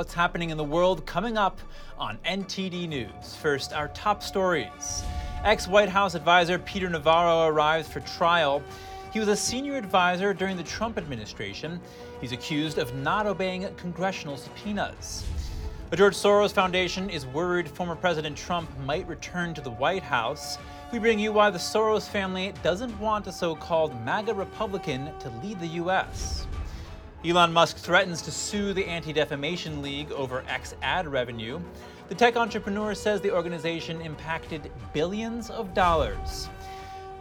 what's happening in the world coming up on NTD News. First, our top stories. Ex White House advisor Peter Navarro arrives for trial. He was a senior advisor during the Trump administration. He's accused of not obeying congressional subpoenas. The George Soros Foundation is worried former President Trump might return to the White House. We bring you why the Soros family doesn't want a so called MAGA Republican to lead the U.S. Elon Musk threatens to sue the Anti Defamation League over X ad revenue. The tech entrepreneur says the organization impacted billions of dollars.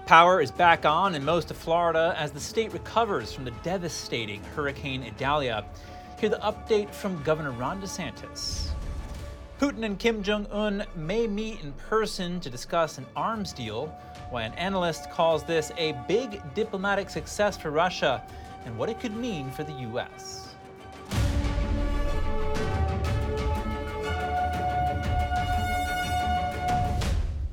Power is back on in most of Florida as the state recovers from the devastating Hurricane Idalia. Hear the update from Governor Ron DeSantis. Putin and Kim Jong un may meet in person to discuss an arms deal, why an analyst calls this a big diplomatic success for Russia and what it could mean for the U.S.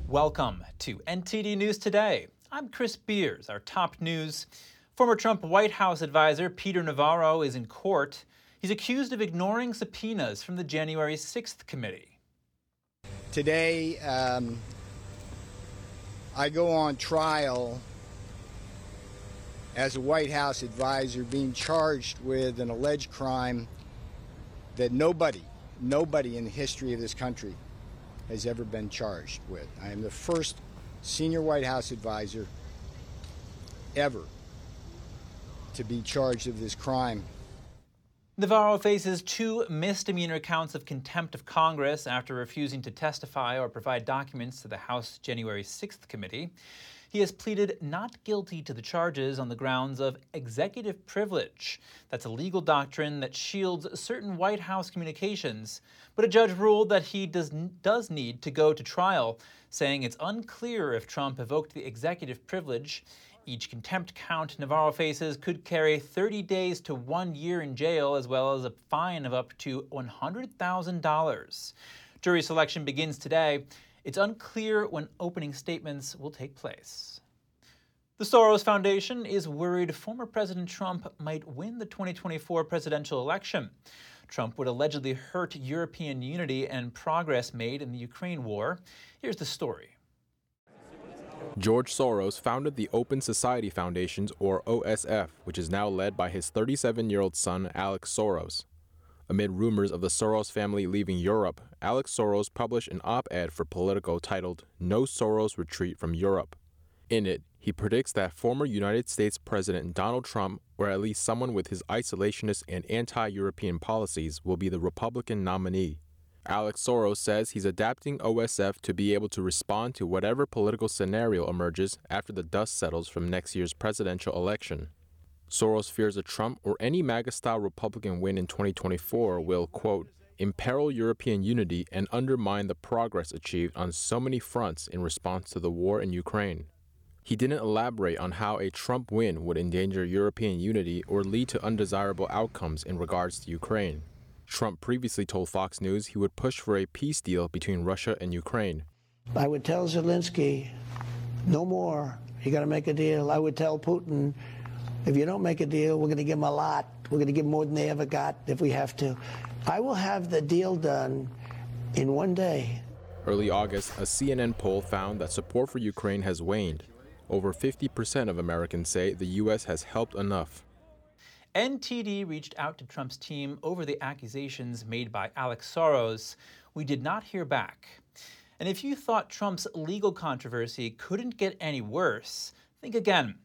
Welcome to NTD News Today. I'm Chris Beers. Our top news former Trump White House advisor Peter Navarro is in court. He's accused of ignoring subpoenas from the January 6th committee. Today, um, I go on trial as a White House advisor being charged with an alleged crime that nobody, nobody in the history of this country has ever been charged with. I am the first senior White House advisor ever to be charged of this crime. Navarro faces two misdemeanor counts of contempt of Congress after refusing to testify or provide documents to the House January 6th committee. He has pleaded not guilty to the charges on the grounds of executive privilege. That's a legal doctrine that shields certain White House communications. But a judge ruled that he does, does need to go to trial, saying it's unclear if Trump evoked the executive privilege. Each contempt count Navarro faces could carry 30 days to one year in jail, as well as a fine of up to $100,000. Jury selection begins today. It's unclear when opening statements will take place. The Soros Foundation is worried former President Trump might win the 2024 presidential election. Trump would allegedly hurt European unity and progress made in the Ukraine war. Here's the story. George Soros founded the Open Society Foundations, or OSF, which is now led by his 37 year old son, Alex Soros. Amid rumors of the Soros family leaving Europe, Alex Soros published an op ed for Politico titled No Soros Retreat from Europe. In it, he predicts that former United States President Donald Trump, or at least someone with his isolationist and anti European policies, will be the Republican nominee. Alex Soros says he's adapting OSF to be able to respond to whatever political scenario emerges after the dust settles from next year's presidential election. Soros fears a Trump or any MAGA style Republican win in 2024 will, quote, imperil European unity and undermine the progress achieved on so many fronts in response to the war in Ukraine. He didn't elaborate on how a Trump win would endanger European unity or lead to undesirable outcomes in regards to Ukraine. Trump previously told Fox News he would push for a peace deal between Russia and Ukraine. I would tell Zelensky, no more. You got to make a deal. I would tell Putin, if you don't make a deal, we're going to give them a lot. We're going to give them more than they ever got if we have to. I will have the deal done in one day. Early August, a CNN poll found that support for Ukraine has waned. Over 50% of Americans say the U.S. has helped enough. NTD reached out to Trump's team over the accusations made by Alex Soros. We did not hear back. And if you thought Trump's legal controversy couldn't get any worse, think again.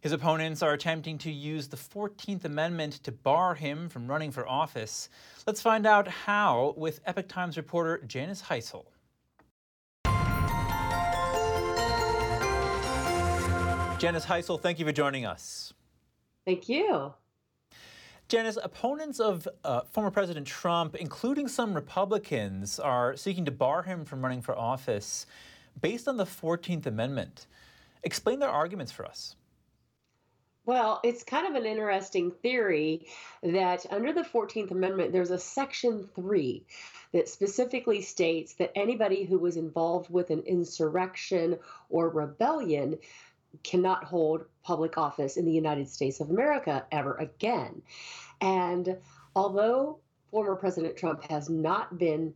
His opponents are attempting to use the 14th Amendment to bar him from running for office. Let's find out how with Epoch Times reporter Janice Hisle. Janice Hisle, thank you for joining us. Thank you. Janice, opponents of uh, former President Trump, including some Republicans, are seeking to bar him from running for office based on the 14th Amendment. Explain their arguments for us. Well, it's kind of an interesting theory that under the 14th Amendment, there's a Section 3 that specifically states that anybody who was involved with an insurrection or rebellion cannot hold public office in the United States of America ever again. And although former President Trump has not been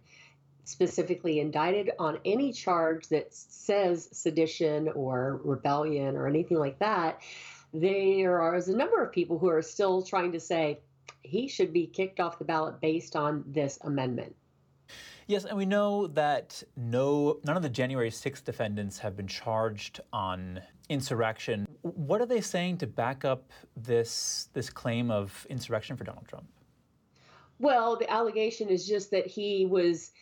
specifically indicted on any charge that says sedition or rebellion or anything like that, there is a number of people who are still trying to say he should be kicked off the ballot based on this amendment. Yes, and we know that no none of the January 6th defendants have been charged on insurrection. What are they saying to back up this this claim of insurrection for Donald Trump? Well, the allegation is just that he was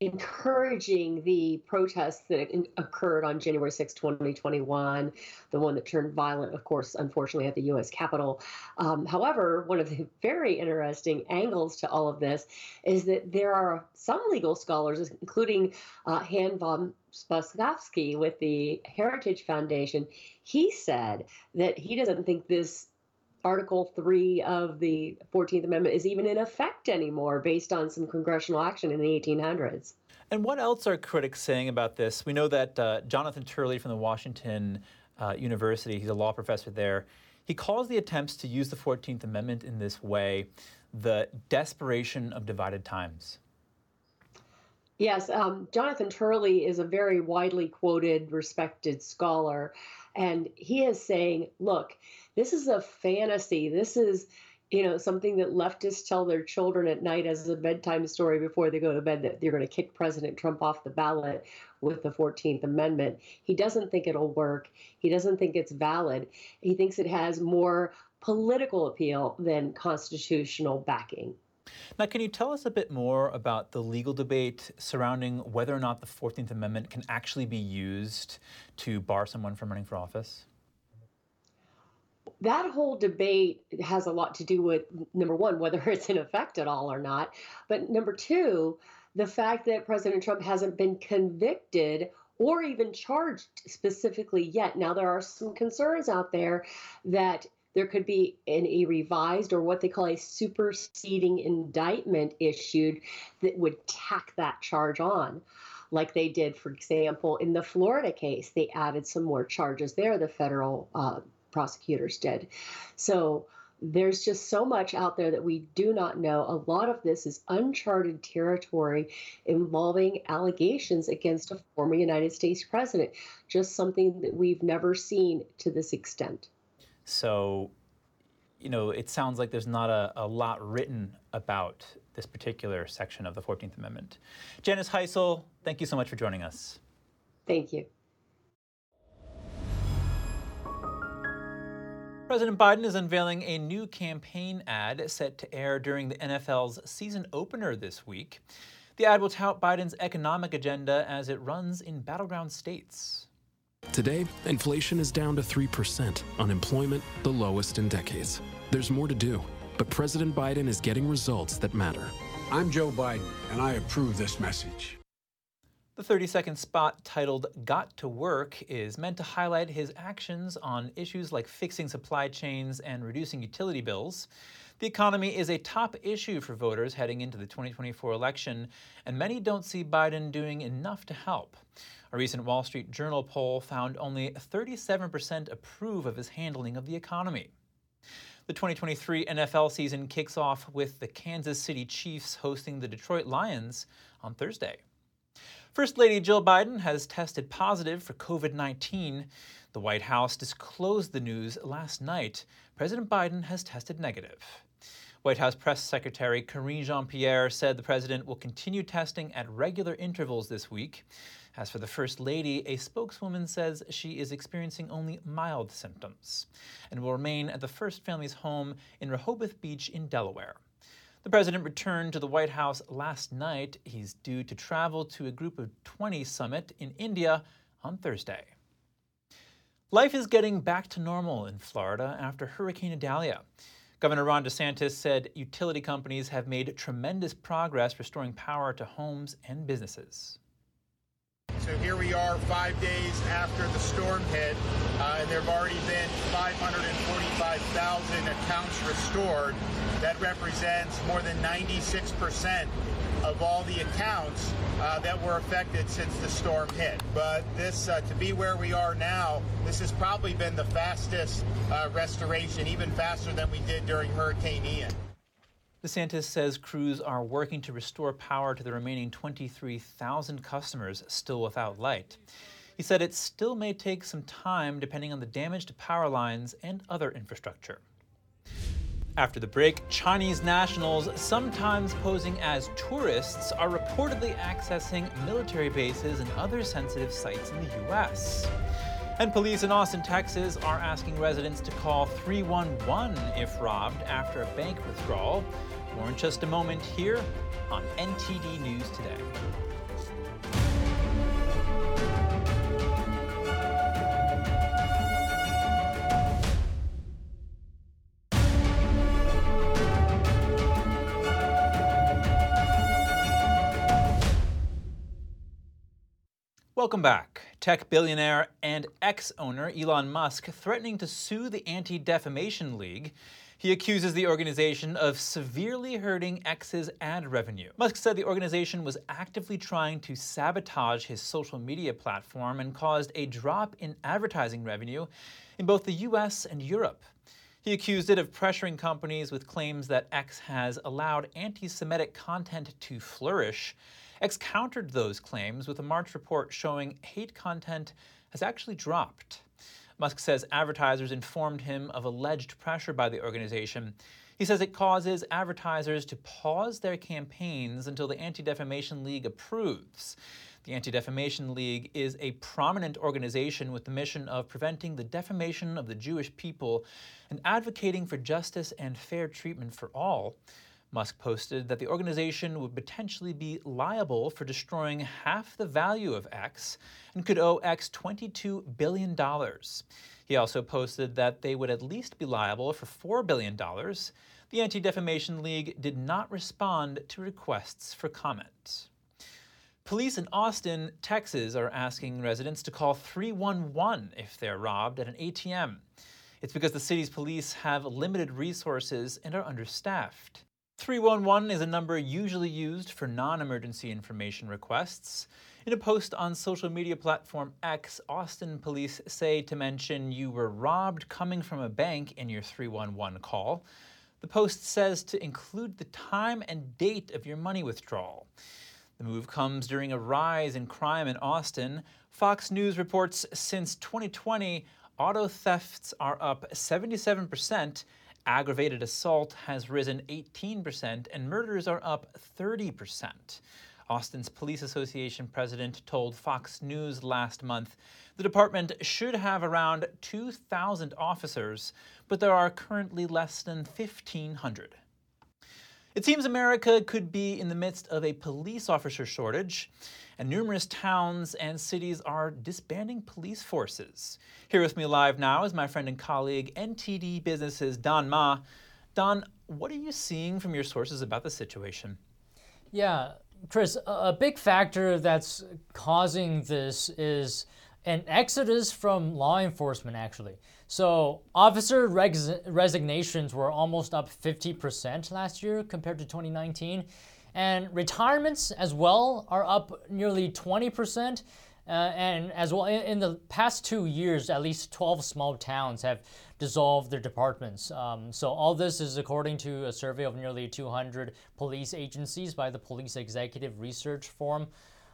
encouraging the protests that occurred on January 6, 2021, the one that turned violent, of course, unfortunately, at the U.S. Capitol. Um, however, one of the very interesting angles to all of this is that there are some legal scholars, including uh, Hans von Spakovsky with the Heritage Foundation. He said that he doesn't think this Article 3 of the 14th Amendment is even in effect anymore based on some congressional action in the 1800s. And what else are critics saying about this? We know that uh, Jonathan Turley from the Washington uh, University, he's a law professor there, he calls the attempts to use the 14th Amendment in this way the desperation of divided times. Yes, um, Jonathan Turley is a very widely quoted, respected scholar. And he is saying, look, this is a fantasy. This is, you know, something that leftists tell their children at night as a bedtime story before they go to bed that they're going to kick President Trump off the ballot with the 14th Amendment. He doesn't think it'll work. He doesn't think it's valid. He thinks it has more political appeal than constitutional backing. Now, can you tell us a bit more about the legal debate surrounding whether or not the 14th Amendment can actually be used to bar someone from running for office? that whole debate has a lot to do with number one, whether it's in effect at all or not. But number two, the fact that President Trump hasn't been convicted or even charged specifically yet. Now, there are some concerns out there that there could be an, a revised or what they call a superseding indictment issued that would tack that charge on like they did, for example, in the Florida case. They added some more charges there, the federal uh, prosecutors did. So there's just so much out there that we do not know. A lot of this is uncharted territory involving allegations against a former United States president, just something that we've never seen to this extent. So, you know, it sounds like there's not a, a lot written about this particular section of the 14th Amendment. Janice Hisle, thank you so much for joining us. Thank you. President Biden is unveiling a new campaign ad set to air during the NFL's season opener this week. The ad will tout Biden's economic agenda as it runs in battleground states. Today, inflation is down to 3%, unemployment the lowest in decades. There's more to do, but President Biden is getting results that matter. I'm Joe Biden, and I approve this message. The 30 second spot titled Got to Work is meant to highlight his actions on issues like fixing supply chains and reducing utility bills. The economy is a top issue for voters heading into the 2024 election, and many don't see Biden doing enough to help. A recent Wall Street Journal poll found only 37% approve of his handling of the economy. The 2023 NFL season kicks off with the Kansas City Chiefs hosting the Detroit Lions on Thursday. First Lady Jill Biden has tested positive for COVID 19. The White House disclosed the news last night. President Biden has tested negative. White House Press Secretary Karine Jean Pierre said the president will continue testing at regular intervals this week. As for the First Lady, a spokeswoman says she is experiencing only mild symptoms and will remain at the First Family's home in Rehoboth Beach in Delaware. The president returned to the White House last night. He's due to travel to a Group of 20 summit in India on Thursday. Life is getting back to normal in Florida after Hurricane Idalia. Governor Ron DeSantis said utility companies have made tremendous progress restoring power to homes and businesses. So here we are five days after the storm hit, uh, and there have already been 545,000 accounts restored. That represents more than 96% of all the accounts uh, that were affected since the storm hit. But this, uh, to be where we are now, this has probably been the fastest uh, restoration, even faster than we did during Hurricane Ian. DeSantis says crews are working to restore power to the remaining 23,000 customers still without light. He said it still may take some time depending on the damage to power lines and other infrastructure. After the break, Chinese nationals, sometimes posing as tourists, are reportedly accessing military bases and other sensitive sites in the U.S. And police in Austin, Texas are asking residents to call 311 if robbed after a bank withdrawal. More in just a moment here on NTD News Today. Welcome back. Tech billionaire and ex owner Elon Musk threatening to sue the Anti Defamation League. He accuses the organization of severely hurting X's ad revenue. Musk said the organization was actively trying to sabotage his social media platform and caused a drop in advertising revenue in both the US and Europe. He accused it of pressuring companies with claims that X has allowed anti Semitic content to flourish X countered those claims with a March report showing hate content has actually dropped. Musk says advertisers informed him of alleged pressure by the organization. He says it causes advertisers to pause their campaigns until the Anti Defamation League approves. The Anti Defamation League is a prominent organization with the mission of preventing the defamation of the Jewish people and advocating for justice and fair treatment for all. Musk posted that the organization would potentially be liable for destroying half the value of X and could owe X $22 billion. He also posted that they would at least be liable for $4 billion. The Anti Defamation League did not respond to requests for comment. Police in Austin, Texas are asking residents to call 311 if they're robbed at an ATM. It's because the city's police have limited resources and are understaffed. 311 is a number usually used for non emergency information requests. In a post on social media platform X, Austin police say to mention you were robbed coming from a bank in your 311 call. The post says to include the time and date of your money withdrawal. The move comes during a rise in crime in Austin. Fox News reports since 2020, auto thefts are up 77% Aggravated assault has risen 18%, and murders are up 30%. Austin's Police Association president told Fox News last month the department should have around 2,000 officers, but there are currently less than 1,500. It seems America could be in the midst of a police officer shortage and numerous towns and cities are disbanding police forces. Here with me live now is my friend and colleague, NTD Business's Don Ma. Don, what are you seeing from your sources about the situation? Yeah, Chris, a big factor that's causing this is an exodus from law enforcement, actually. So, officer resignations were almost up 50% last year compared to 2019. And retirements as well are up nearly 20%. Uh, and as well, in, in, the past two years, at least 12 small towns have dissolved their departments. Um, so, all this is according to a survey of nearly 200 police agencies by the Police Executive Research Forum.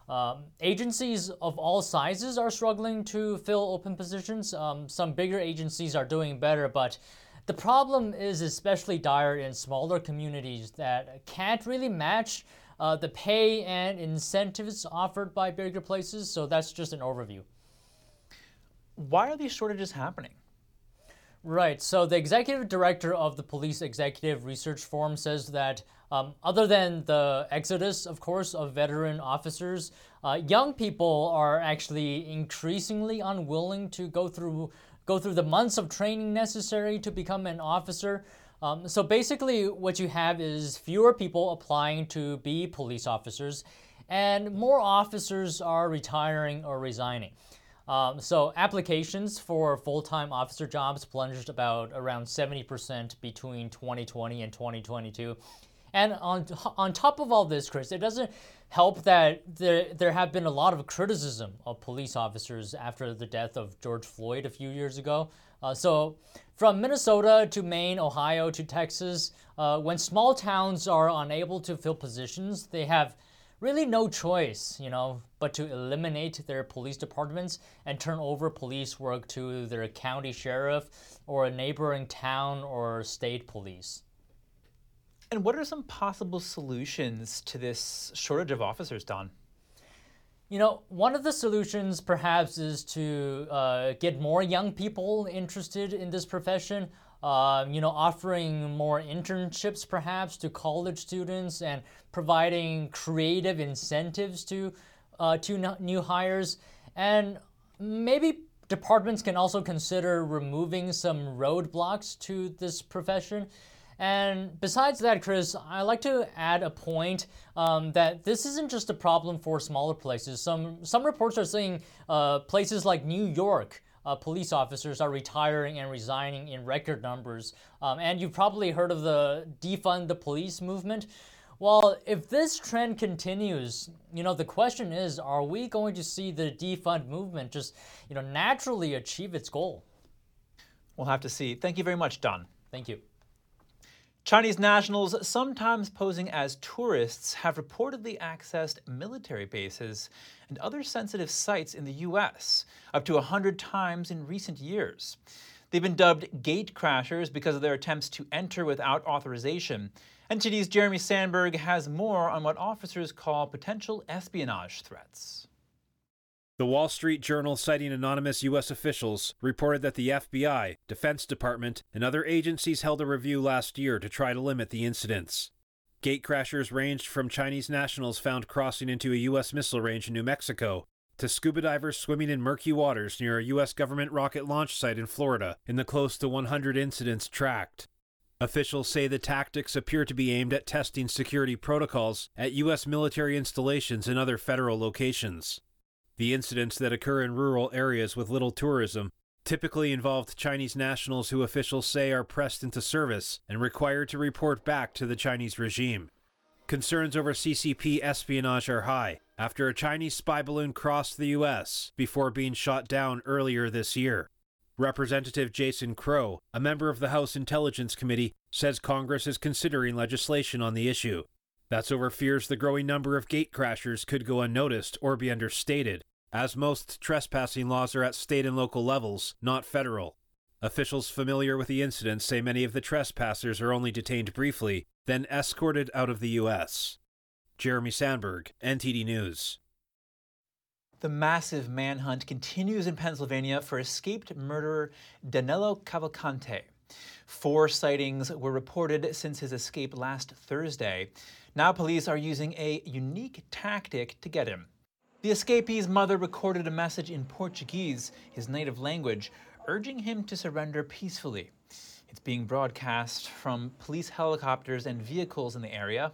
Um, agencies of all sizes are struggling to fill open positions. Um, some bigger agencies are doing better, but the problem is especially dire in smaller communities that can't really match uh, the pay and incentives offered by bigger places. So that's just an overview. Why are these shortages happening? Right. So the executive director of the Police Executive Research Forum says that um, other than the exodus, of course, of veteran officers, uh, young people are actually increasingly unwilling to go through go through the months of training necessary to become an officer. Um, so basically, what you have is fewer people applying to be police officers, and more officers are retiring or resigning. Um, so applications for full-time officer jobs plunged about around 70% between 2020 and 2022. And on on top of all this, Chris, it doesn't help that there, there have been a lot of criticism of police officers after the death of George Floyd a few years ago. Uh, so, From Minnesota to Maine, Ohio to Texas, uh, when small towns are unable to fill positions, they have really no choice, you know, but to eliminate their police departments and turn over police work to their county sheriff or a neighboring town or state police. And what are some possible solutions to this shortage of officers, Don? You know, one of the solutions perhaps is to uh, get more young people interested in this profession. Uh, you know, offering more internships perhaps to college students and providing creative incentives to uh, to new hires, and maybe departments can also consider removing some roadblocks to this profession. And besides that, Chris, I like to add a point um, that this isn't just a problem for smaller places. Some some reports are saying uh, places like New York. Uh, police officers are retiring and resigning in record numbers. Um, and you've probably heard of the defund the police movement. Well, if this trend continues, you know, the question is, are we going to see the defund movement just, you know, naturally achieve its goal? We'll have to see. Thank you very much, Don. Thank you. Chinese nationals, sometimes posing as tourists, have reportedly accessed military bases and other sensitive sites in the U.S., up to 100 times in recent years. They've been dubbed gate crashers because of their attempts to enter without authorization. NTD's Jeremy Sandberg has more on what officers call potential espionage threats. The Wall Street Journal, citing anonymous U.S. officials, reported that the FBI, Defense Department, and other agencies held a review last year to try to limit the incidents. Gatecrashers ranged from Chinese nationals found crossing into a U.S. missile range in New Mexico to scuba divers swimming in murky waters near a U.S. government rocket launch site in Florida in the close to 100 incidents tracked. Officials say the tactics appear to be aimed at testing security protocols at U.S. military installations and other federal locations. The incidents that occur in rural areas with little tourism typically involved Chinese nationals who officials say are pressed into service and required to report back to the Chinese regime. Concerns over CCP espionage are high after a Chinese spy balloon crossed the U.S. before being shot down earlier this year. Representative Jason Crow, a member of the House Intelligence Committee, says Congress is considering legislation on the issue. That's over fears the growing number of gatecrashers could go unnoticed or be understated, as most trespassing laws are at state and local levels, not federal. Officials familiar with the incident say many of the trespassers are only detained briefly, then escorted out of the U.S. Jeremy Sandberg, NTD News. The massive manhunt continues in Pennsylvania for escaped murderer Danilo Cavalcante. Four sightings were reported since his escape last Thursday. Now police are using a unique tactic to get him. The escapee's mother recorded a message in Portuguese, his native language, urging him to surrender peacefully. It's being broadcast from police helicopters and vehicles in the area.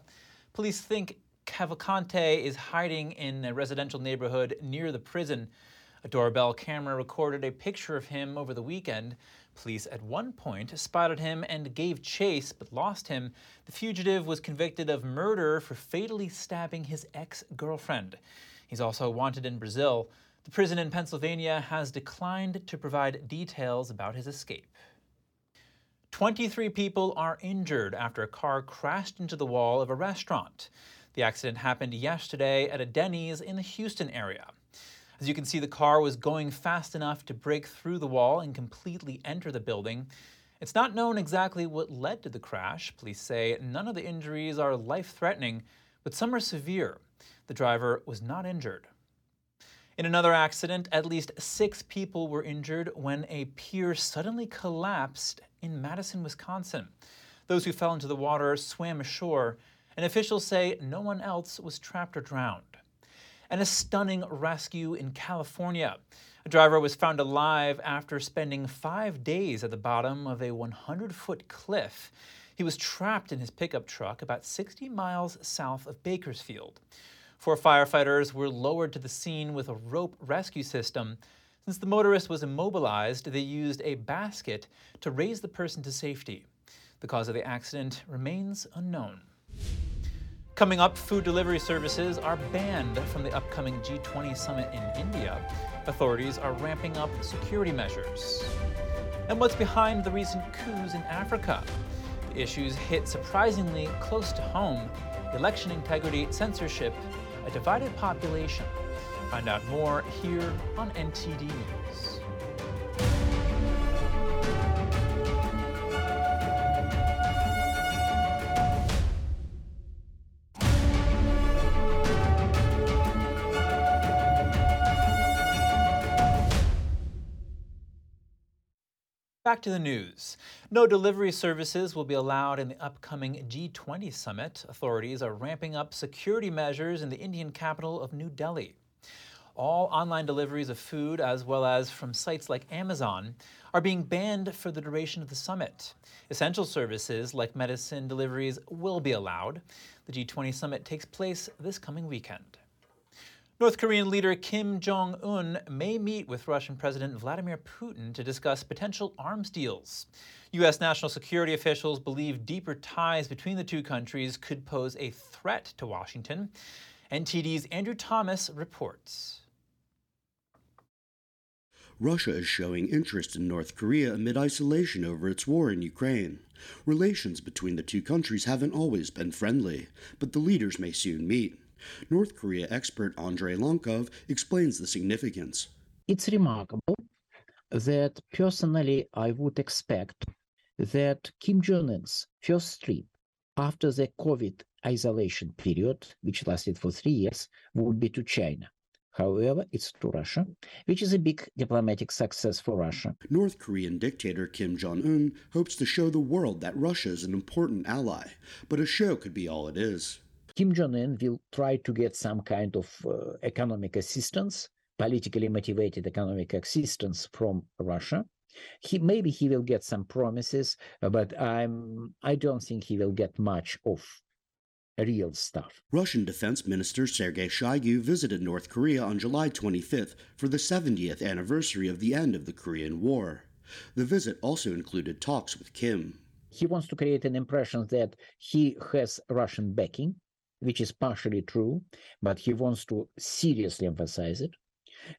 Police think Cavalcante is hiding in a residential neighborhood near the prison. A doorbell camera recorded a picture of him over the weekend. Police at one point spotted him and gave chase but lost him. The fugitive was convicted of murder for fatally stabbing his ex girlfriend. He's also wanted in Brazil. The prison in Pennsylvania has declined to provide details about his escape. 23 people are injured after a car crashed into the wall of a restaurant. The accident happened yesterday at a Denny's in the Houston area. As you can see, the car was going fast enough to break through the wall and completely enter the building. It's not known exactly what led to the crash. Police say none of the injuries are life threatening, but some are severe. The driver was not injured. In another accident, at least six people were injured when a pier suddenly collapsed in Madison, Wisconsin. Those who fell into the water swam ashore, and officials say no one else was trapped or drowned and a stunning rescue in California. A driver was found alive after spending five days at the bottom of a 100 foot cliff. He was trapped in his pickup truck about 60 miles south of Bakersfield. Four firefighters were lowered to the scene with a rope rescue system. Since the motorist was immobilized, they used a basket to raise the person to safety. The cause of the accident remains unknown. Coming up, food delivery services are banned from the upcoming G20 summit in India. Authorities are ramping up security measures. And what's behind the recent coups in Africa? The issues hit surprisingly close to home election integrity, censorship, a divided population. Find out more here on NTD News. Back to the news. No delivery services will be allowed in the upcoming G20 summit. Authorities are ramping up security measures in the Indian capital of New Delhi. All online deliveries of food, as well as from sites like Amazon, are being banned for the duration of the summit. Essential services like medicine deliveries will be allowed. The G20 summit takes place this coming weekend. North Korean leader Kim Jong un may meet with Russian President Vladimir Putin to discuss potential arms deals. U.S. national security officials believe deeper ties between the two countries could pose a threat to Washington. NTD's Andrew Thomas reports. Russia is showing interest in North Korea amid isolation over its war in Ukraine. Relations between the two countries haven't always been friendly, but the leaders may soon meet. North Korea expert Andrei Lankov explains the significance. It's remarkable that personally I would expect that Kim Jong un's first trip after the COVID isolation period, which lasted for three years, would be to China. However, it's to Russia, which is a big diplomatic success for Russia. North Korean dictator Kim Jong un hopes to show the world that Russia is an important ally, but a show could be all it is. Kim Jong un will try to get some kind of uh, economic assistance, politically motivated economic assistance from Russia. He maybe he will get some promises, but I'm I don't think he will get much of real stuff. Russian Defense Minister Sergei Shoigu visited North Korea on July 25th for the 70th anniversary of the end of the Korean War. The visit also included talks with Kim. He wants to create an impression that he has Russian backing which is partially true, but he wants to seriously emphasize it.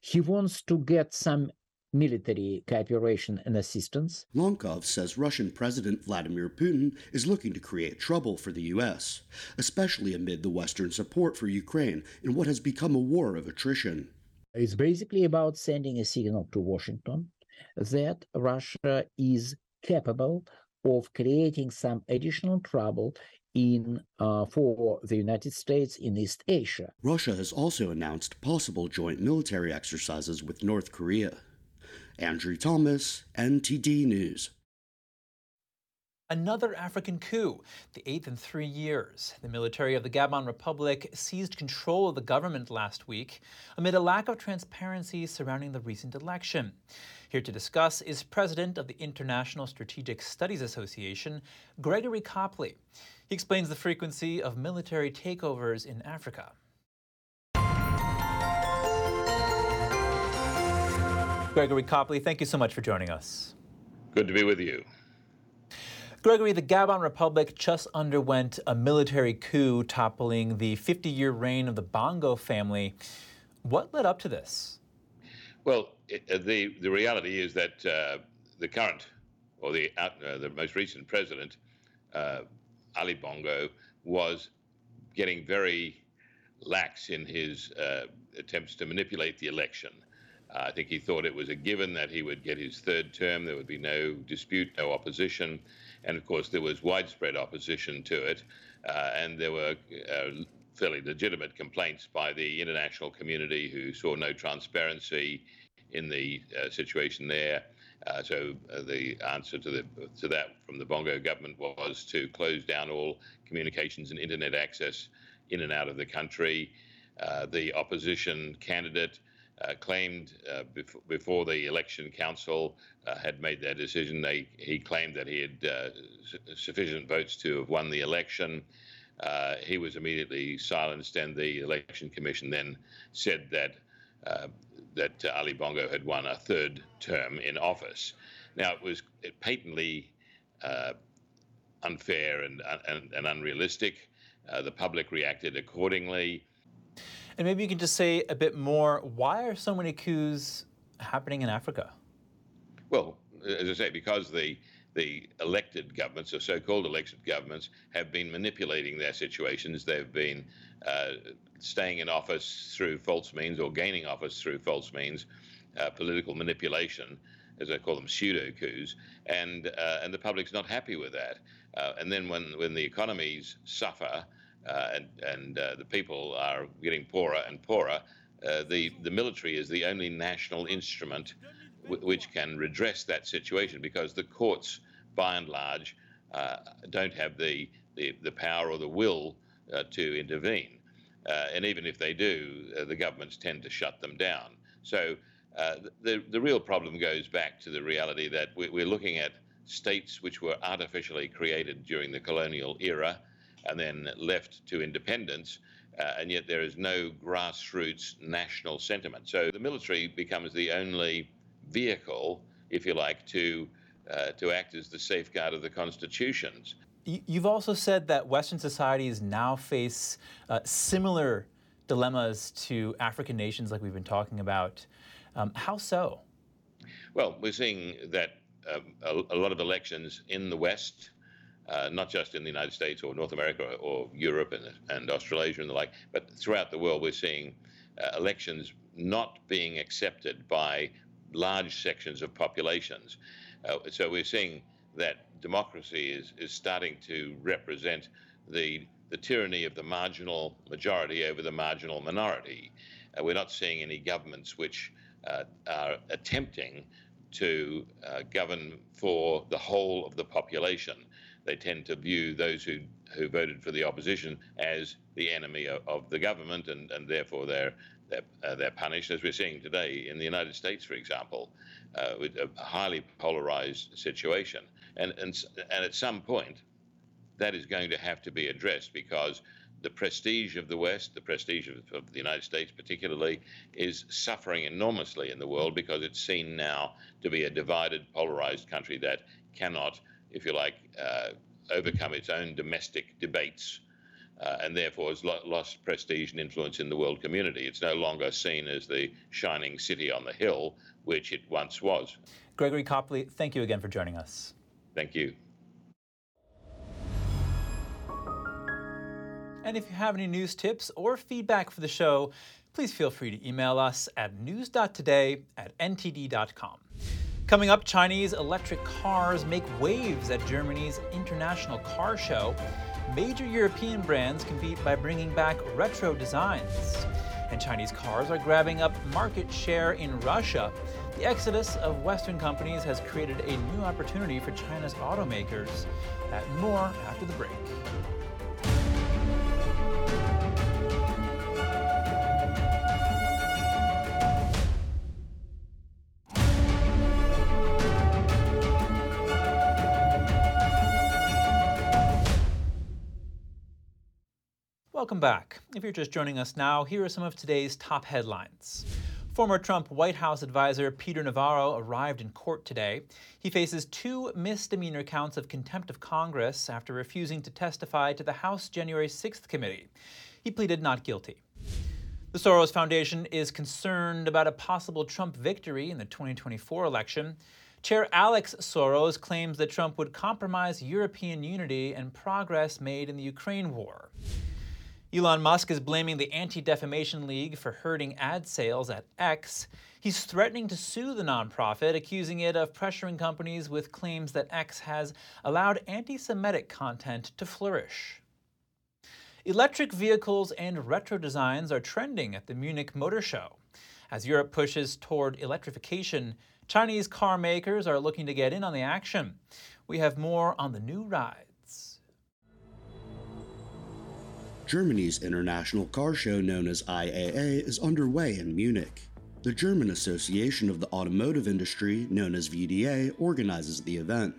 He wants to get some military cooperation and assistance. Lankov says Russian President Vladimir Putin is looking to create trouble for the U.S., especially amid the Western support for Ukraine in what has become a war of attrition. It's basically about sending a signal to Washington that Russia is capable of creating some additional trouble in uh, for the United States in East Asia. Russia has also announced possible joint military exercises with North Korea. Andrew Thomas, NTD News. Another African coup, the eighth in three years. The military of the Gabon Republic seized control of the government last week amid a lack of transparency surrounding the recent election. Here to discuss is president of the International Strategic Studies Association, Gregory Copley. He explains the frequency of military takeovers in Africa. Gregory Copley, thank you so much for joining us. Good to be with you. Gregory, the Gabon Republic just underwent a military coup toppling the 50 year reign of the Bongo family. What led up to this? Well, it, uh, the, the reality is that uh, the current, or the, uh, the most recent president, uh, Ali Bongo was getting very lax in his uh, attempts to manipulate the election. Uh, I think he thought it was a given that he would get his third term. There would be no dispute, no opposition. And of course, there was widespread opposition to it. Uh, and there were uh, fairly legitimate complaints by the international community who saw no transparency in the uh, situation there. Uh, so uh, the answer to the to that from the Bongo government was to close down all communications and internet access in and out of the country. The opposition candidate uh, claimed uh, bef- before the election council uh, had made their decision, they he claimed that he had su- sufficient votes to have won the election. he was immediately silenced, and the election commission then said that that Ali Bongo had won a third term in office. Now, it was patently uh, unfair and, and, and unrealistic. Uh, the public reacted accordingly. And maybe you can just say a bit more why are so many coups happening in Africa? Well, as I say, because the the elected governments, or so-called elected governments, have been manipulating their situations. They've been uh, staying in office through false means or gaining office through false means, uh, political manipulation, as I call them, pseudo coups, and uh, and the public's not happy with that. Uh, and then when when the economies suffer and and uh, the people are getting poorer and poorer, the the military is the only national instrument which can redress that situation because the courts, by and large, uh, don't have the, the, the, power or the will uh, to intervene. Uh, and even if they do, uh, the governments tend to shut them down. So uh, the, the real problem goes back to the reality that we're looking at states which were artificially created during the colonial era and then left to independence. Uh, and yet there is no grassroots national sentiment. So the military becomes the only vehicle, if you like, to uh, to act as the safeguard of the constitutions. You've also said that Western societies now face uh, similar dilemmas to African nations, like we've been talking about. Um, how so? Well, we're seeing that um, a, a, lot of elections in the West, uh, not just in the United States or North America or, Europe and, and, Australasia and the like, but throughout the world, we're seeing uh, elections not being accepted by large sections of populations. Uh, so we're seeing that democracy is, is starting to represent the, the tyranny of the marginal majority over the marginal minority. Uh, we're not seeing any governments which uh, are attempting to uh, govern for the whole of the population. They tend to view those who, who voted for the opposition as the enemy of, of the government, and, and therefore they're they're, uh, they're punished, as we're seeing today in the United States, for example, uh, with a highly polarized situation. And, and, and at some point, that is going to have to be addressed because the prestige of the West, the prestige of, of, the United States particularly, is suffering enormously in the world because it's seen now to be a divided, polarized country that cannot, if you like, uh, overcome its own domestic debates uh, and therefore has lo- lost prestige and influence in the world community. It's no longer seen as the shining city on the hill, which it once was. Gregory Copley, thank you again for joining us. Thank you. And if you have any news tips or feedback for the show, please feel free to email us at news.today at ntd.com. Coming up, Chinese electric cars make waves at Germany's International Car Show. Major European brands compete by bringing back retro designs. And Chinese cars are grabbing up market share in Russia. The exodus of Western companies has created a new opportunity for China's automakers. That and more after the break. Welcome back. If you're just joining us now, here are some of today's top headlines. Former Trump White House advisor Peter Navarro arrived in court today. He faces two misdemeanor counts of contempt of Congress after refusing to testify to the House January 6th committee. He pleaded not guilty. The Soros Foundation is concerned about a possible Trump victory in the 2024 election. Chair Alex Soros claims that Trump would compromise European unity and progress made in the Ukraine war. Elon Musk is blaming the Anti Defamation League for hurting ad sales at X. He's threatening to sue the nonprofit, accusing it of pressuring companies with claims that X has allowed anti Semitic content to flourish. Electric vehicles and retro designs are trending at the Munich Motor Show. As Europe pushes toward electrification, Chinese car makers are looking to get in on the action. We have more on the new ride. Germany's international car show known as IAA is underway in Munich. The German Association of the Automotive Industry, known as VDA, organizes the event.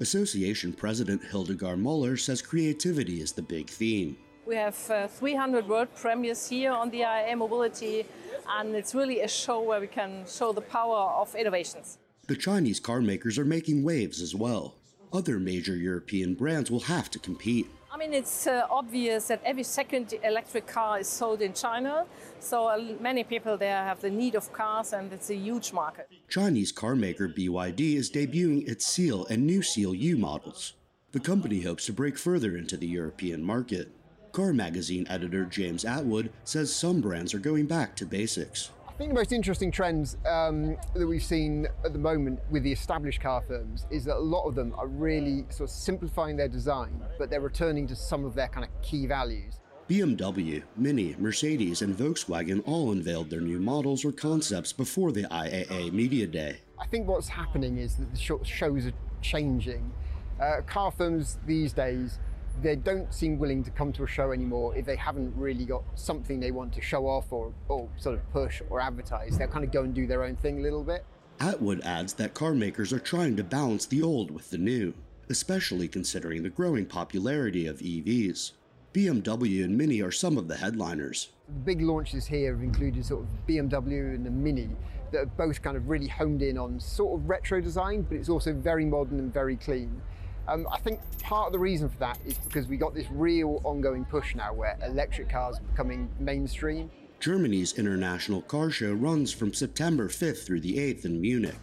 Association President Hildegard Müller says creativity is the big theme. We have uh, 300 world premieres here on the IAA Mobility, and it's really a show where we can show the power of innovations. The Chinese car makers are making waves as well. Other major European brands will have to compete. I mean, it's uh, obvious that every second electric car is sold in China. So uh, many people there have the need of cars, and it's a huge market. Chinese carmaker BYD is debuting its Seal and new Seal U models. The company hopes to break further into the European market. Car magazine editor James Atwood says some brands are going back to basics. I think the most interesting trends um, that we've seen at the moment with the established car firms is that a lot of them are really sort of simplifying their design, but they're returning to some of their kind of key values. BMW, Mini, Mercedes, and Volkswagen all unveiled their new models or concepts before the IAA Media Day. I think what's happening is that the shows are changing. Uh, car firms these days they don't seem willing to come to a show anymore if they haven't really got something they want to show off or, or sort of push or advertise. They'll kind of go and do their own thing a little bit. Atwood adds that car makers are trying to balance the old with the new, especially considering the growing popularity of EVs. BMW and Mini are some of the headliners. The big launches here have included sort of BMW and the Mini that are both kind of really honed in on sort of retro design, but it's also very modern and very clean. Um, I think part of the reason for that is because we got this real ongoing push now where electric cars are becoming mainstream. Germany's International Car Show runs from September 5th through the 8th in Munich.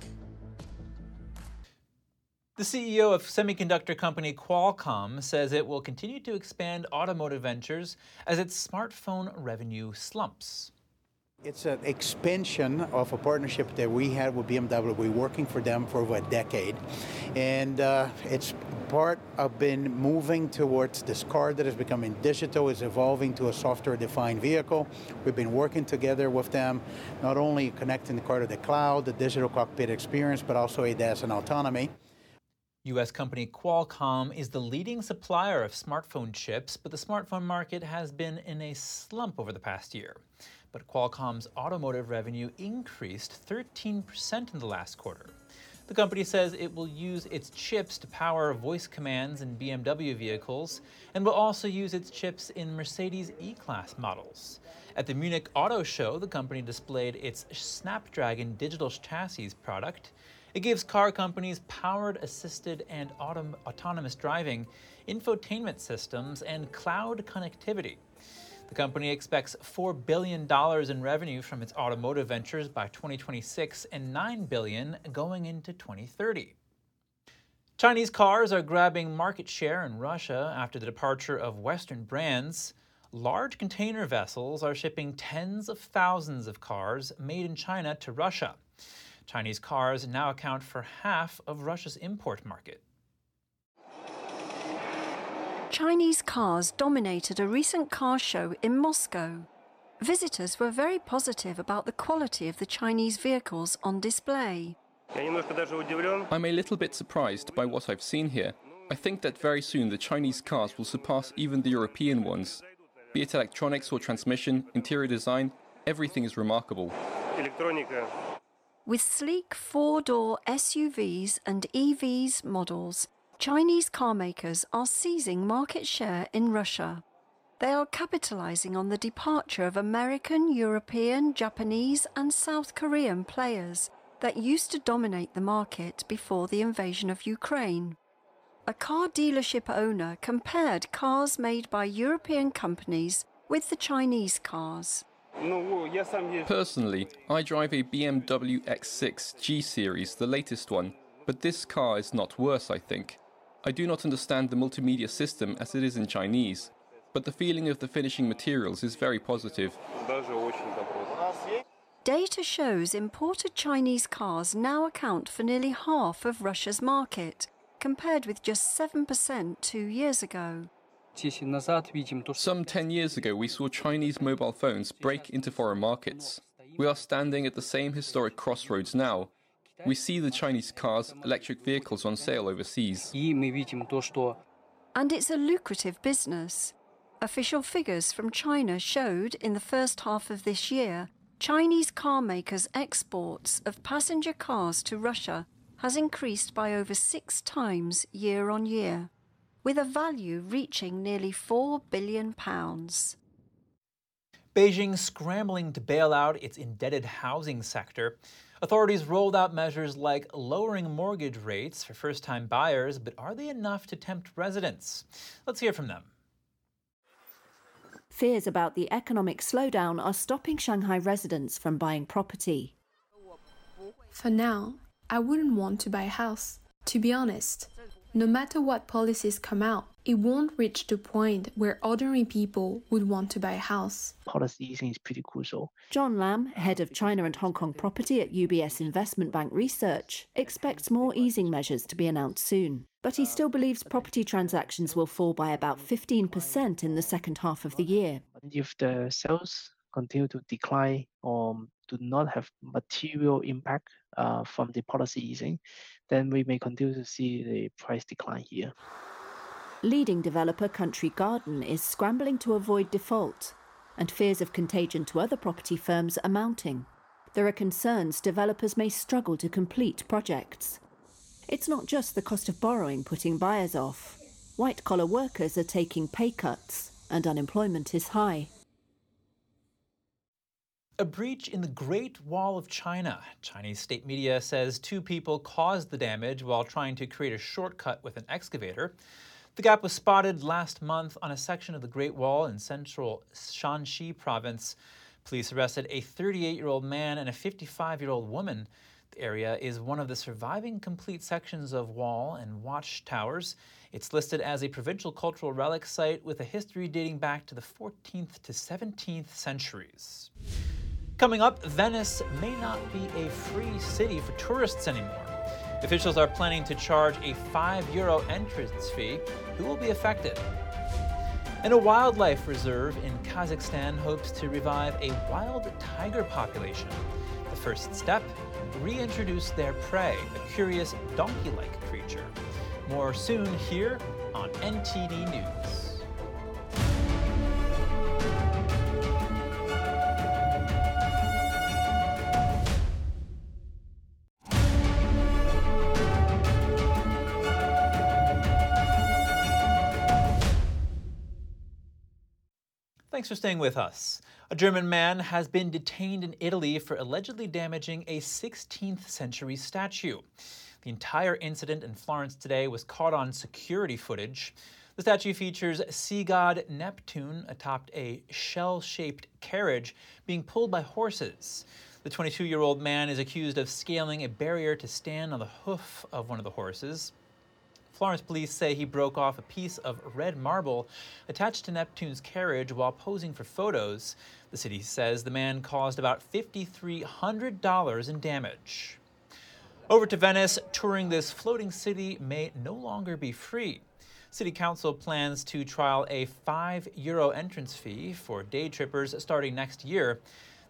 The CEO of semiconductor company Qualcomm says it will continue to expand automotive ventures as its smartphone revenue slumps. It's an expansion of a partnership that we had with BMW. We're working for them for over a decade. And uh, it's part of been moving towards this car that is becoming digital, is evolving to a software defined vehicle. We've been working together with them, not only connecting the car to the cloud, the digital cockpit experience, but also ADAS and autonomy. U.S. company Qualcomm is the leading supplier of smartphone chips, but the smartphone market has been in a slump over the past year but Qualcomm's automotive revenue increased 13% in the last quarter. The company says it will use its chips to power voice commands in BMW vehicles and will also use its chips in Mercedes E Class models. At the Munich Auto Show, the company displayed its Snapdragon digital chassis product. It gives car companies powered, assisted, and autom- autonomous driving, infotainment systems, and cloud connectivity. The company expects $4 billion in revenue from its automotive ventures by 2026 and 9 billion going into 2030. Chinese cars are grabbing market share in Russia after the departure of Western brands. Large container vessels are shipping tens of thousands of cars made in China to Russia. Chinese cars now account for half of Russia's import market. Chinese cars dominated a recent car show in Moscow. Visitors were very positive about the quality of the Chinese vehicles on display. I'm a little bit surprised by what I've seen here. I think that very soon the Chinese cars will surpass even the European ones. Be it electronics or transmission, interior design, everything is remarkable. With sleek four door SUVs and EVs models, Chinese carmakers are seizing market share in Russia. They are capitalizing on the departure of American, European, Japanese, and South Korean players that used to dominate the market before the invasion of Ukraine. A car dealership owner compared cars made by European companies with the Chinese cars. Personally, I drive a BMW X6 G Series, the latest one, but this car is not worse, I think. I do not understand the multimedia system as it is in Chinese, but the feeling of the finishing materials is very positive. Data shows imported Chinese cars now account for nearly half of Russia's market, compared with just 7% two years ago. Some 10 years ago, we saw Chinese mobile phones break into foreign markets. We are standing at the same historic crossroads now, we see the Chinese cars, electric vehicles on sale overseas. And it's a lucrative business. Official figures from China showed in the first half of this year Chinese car makers' exports of passenger cars to Russia has increased by over six times year on year, with a value reaching nearly £4 billion. Beijing scrambling to bail out its indebted housing sector. Authorities rolled out measures like lowering mortgage rates for first time buyers, but are they enough to tempt residents? Let's hear from them. Fears about the economic slowdown are stopping Shanghai residents from buying property. For now, I wouldn't want to buy a house. To be honest, no matter what policies come out, it won't reach the point where ordinary people would want to buy a house. Policy easing is pretty crucial. John Lam, head of China and Hong Kong property at UBS Investment Bank Research, expects more easing measures to be announced soon. But he still believes property transactions will fall by about 15% in the second half of the year. If the sales continue to decline or do not have material impact uh, from the policy easing, then we may continue to see the price decline here. Leading developer Country Garden is scrambling to avoid default, and fears of contagion to other property firms are mounting. There are concerns developers may struggle to complete projects. It's not just the cost of borrowing putting buyers off. White collar workers are taking pay cuts, and unemployment is high. A breach in the Great Wall of China. Chinese state media says two people caused the damage while trying to create a shortcut with an excavator. The gap was spotted last month on a section of the Great Wall in central Shanxi province. Police arrested a 38 year old man and a 55 year old woman. The area is one of the surviving complete sections of wall and watchtowers. It's listed as a provincial cultural relic site with a history dating back to the 14th to 17th centuries. Coming up, Venice may not be a free city for tourists anymore. Officials are planning to charge a 5 euro entrance fee. Who will be affected? And a wildlife reserve in Kazakhstan hopes to revive a wild tiger population. The first step reintroduce their prey, a curious donkey like creature. More soon here on NTD News. Thanks for staying with us. A German man has been detained in Italy for allegedly damaging a 16th century statue. The entire incident in Florence today was caught on security footage. The statue features sea god Neptune atop a shell shaped carriage being pulled by horses. The 22 year old man is accused of scaling a barrier to stand on the hoof of one of the horses. Florence police say he broke off a piece of red marble attached to Neptune's carriage while posing for photos. The city says the man caused about $5,300 in damage. Over to Venice, touring this floating city may no longer be free. City Council plans to trial a 5 euro entrance fee for day trippers starting next year.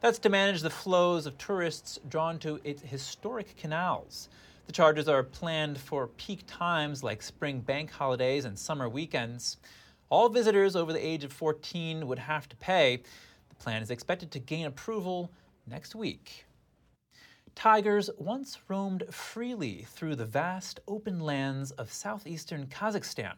That's to manage the flows of tourists drawn to its historic canals. The charges are planned for peak times like spring bank holidays and summer weekends. All visitors over the age of 14 would have to pay. The plan is expected to gain approval next week. Tigers once roamed freely through the vast open lands of southeastern Kazakhstan.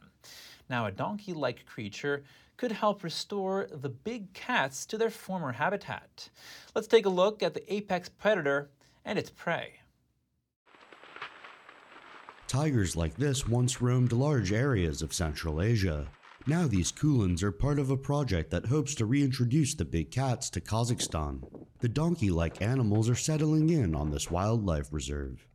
Now, a donkey like creature could help restore the big cats to their former habitat. Let's take a look at the apex predator and its prey. Tigers like this once roamed large areas of Central Asia. Now these kulans are part of a project that hopes to reintroduce the big cats to Kazakhstan. The donkey-like animals are settling in on this wildlife reserve.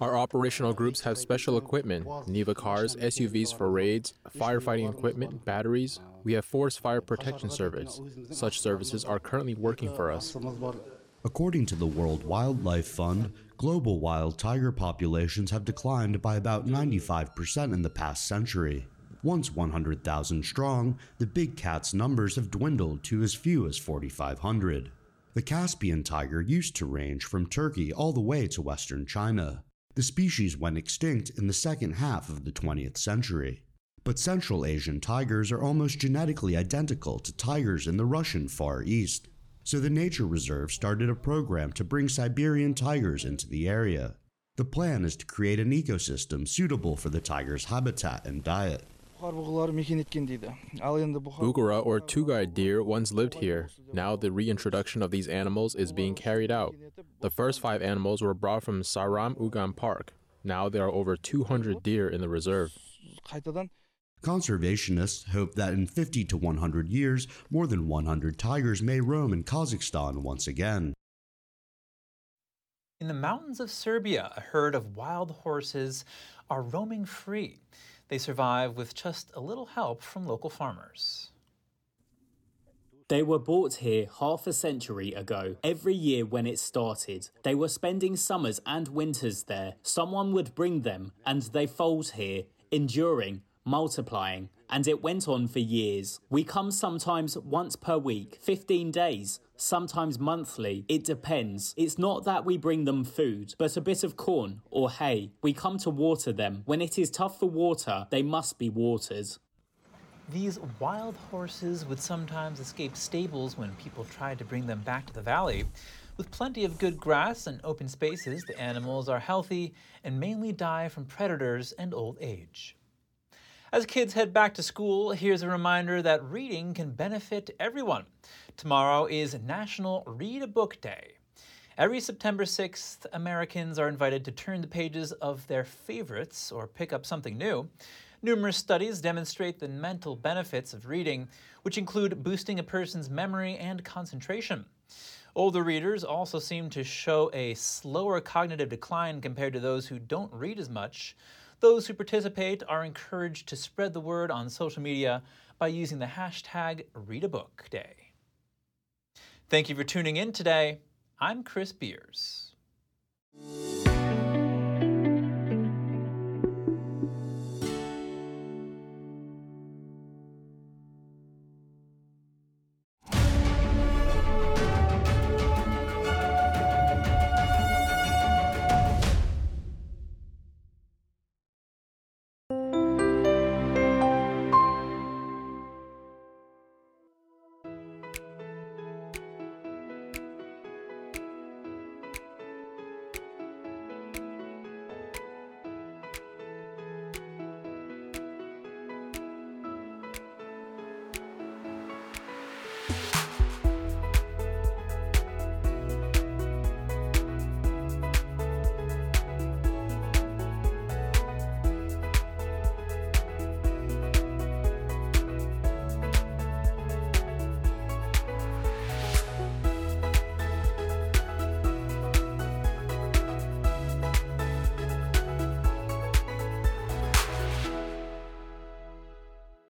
Our operational groups have special equipment, Niva cars, SUVs for raids, firefighting equipment, batteries. We have forest fire protection service. Such services are currently working for us. According to the World Wildlife Fund, global wild tiger populations have declined by about 95% in the past century. Once 100,000 strong, the big cat's numbers have dwindled to as few as 4,500. The Caspian tiger used to range from Turkey all the way to western China. The species went extinct in the second half of the 20th century. But Central Asian tigers are almost genetically identical to tigers in the Russian Far East so the nature reserve started a program to bring Siberian tigers into the area. The plan is to create an ecosystem suitable for the tiger's habitat and diet. Bukhara or Tugay deer once lived here. Now the reintroduction of these animals is being carried out. The first five animals were brought from Saram Ugan Park. Now there are over 200 deer in the reserve. Conservationists hope that in 50 to 100 years, more than 100 tigers may roam in Kazakhstan once again. In the mountains of Serbia, a herd of wild horses are roaming free. They survive with just a little help from local farmers. They were brought here half a century ago. Every year when it started, they were spending summers and winters there. Someone would bring them, and they foaled here, enduring, multiplying, and it went on for years. We come sometimes once per week, 15 days, sometimes monthly. It depends. It's not that we bring them food, but a bit of corn or hay. We come to water them. When it is tough for water, they must be watered. These wild horses would sometimes escape stables when people tried to bring them back to the valley. With plenty of good grass and open spaces, the animals are healthy and mainly die from predators and old age. As kids head back to school, here's a reminder that reading can benefit everyone. Tomorrow is National Read a Book Day. Every September 6th, Americans are invited to turn the pages of their favorites or pick up something new. Numerous studies demonstrate the mental benefits of reading, which include boosting a person's memory and concentration. Older readers also seem to show a slower cognitive decline compared to those who don't read as much. Those who participate are encouraged to spread the word on social media by using the hashtag ReadABookDay. Thank you for tuning in today. I'm Chris Beers.